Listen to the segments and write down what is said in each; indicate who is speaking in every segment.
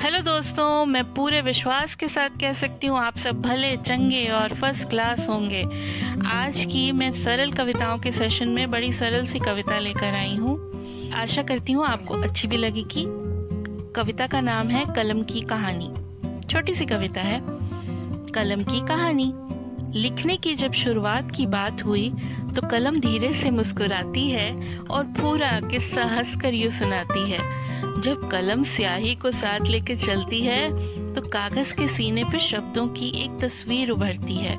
Speaker 1: Hello दोस्तों, मैं पूरे विश्वास के साथ कह सकती हूँ, आप सब भले चंगे और फ़र्स्ट क्लास होंगे। आज की मैं सरल कविताओं के सेशन में बड़ी सरल सी कविता लेकर आई हूँ। आशा करती हूँ आपको अच्छी भी लगेगी। कविता का नाम है कलम की कहानी। छोटी सी कविता है। कलम की कहानी। लिखने की जब शुरुआत की बात हुई तो कलम धीरे से मुस्कुराती है और पूरा किस्सा हंसकर यूँ सुनाती है। जब कलम स्याही को साथ लेकर चलती है तो कागज़ के सीने पर शब्दों की एक तस्वीर उभरती है।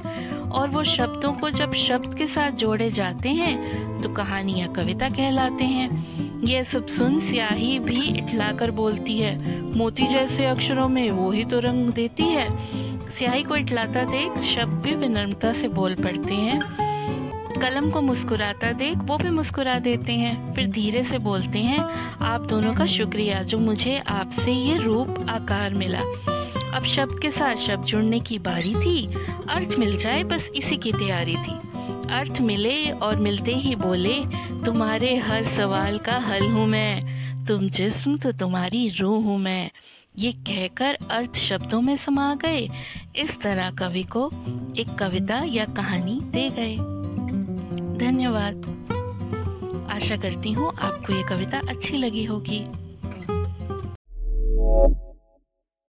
Speaker 1: और वो शब्दों को जब शब्द के साथ जोड़े जाते हैं तो कहानी या कविता कहलाते हैं। यह सब सुन स्याही भी इठलाकर बोलती है। मोती जैसे अक्षरों में वो ही तो रंग देती है। स्याही को इटलाता देख शब्द भी विनम्रता से बोल पड़ते हैं। कलम को मुस्कुराता देख वो भी मुस्कुरा देते हैं। फिर धीरे से बोलते हैं, आप दोनों का शुक्रिया जो मुझे आपसे ये रूप आकार मिला। अब शब्द के साथ शब्द जुड़ने की बारी थी, अर्थ मिल जाए बस इसी की तैयारी थी। अर्थ मिले और मिलते ही बोले, तुम्हारे हर सवाल का हल हूँ मैं, तुम जिस्म तो तुम्हारी रूह हूँ मैं। ये कहकर अर्थ शब्दों में समा गए। इस तरह कवि को एक कविता या कहानी दे गए। धन्यवाद। आशा करती हूँ आपको ये कविता अच्छी लगी होगी।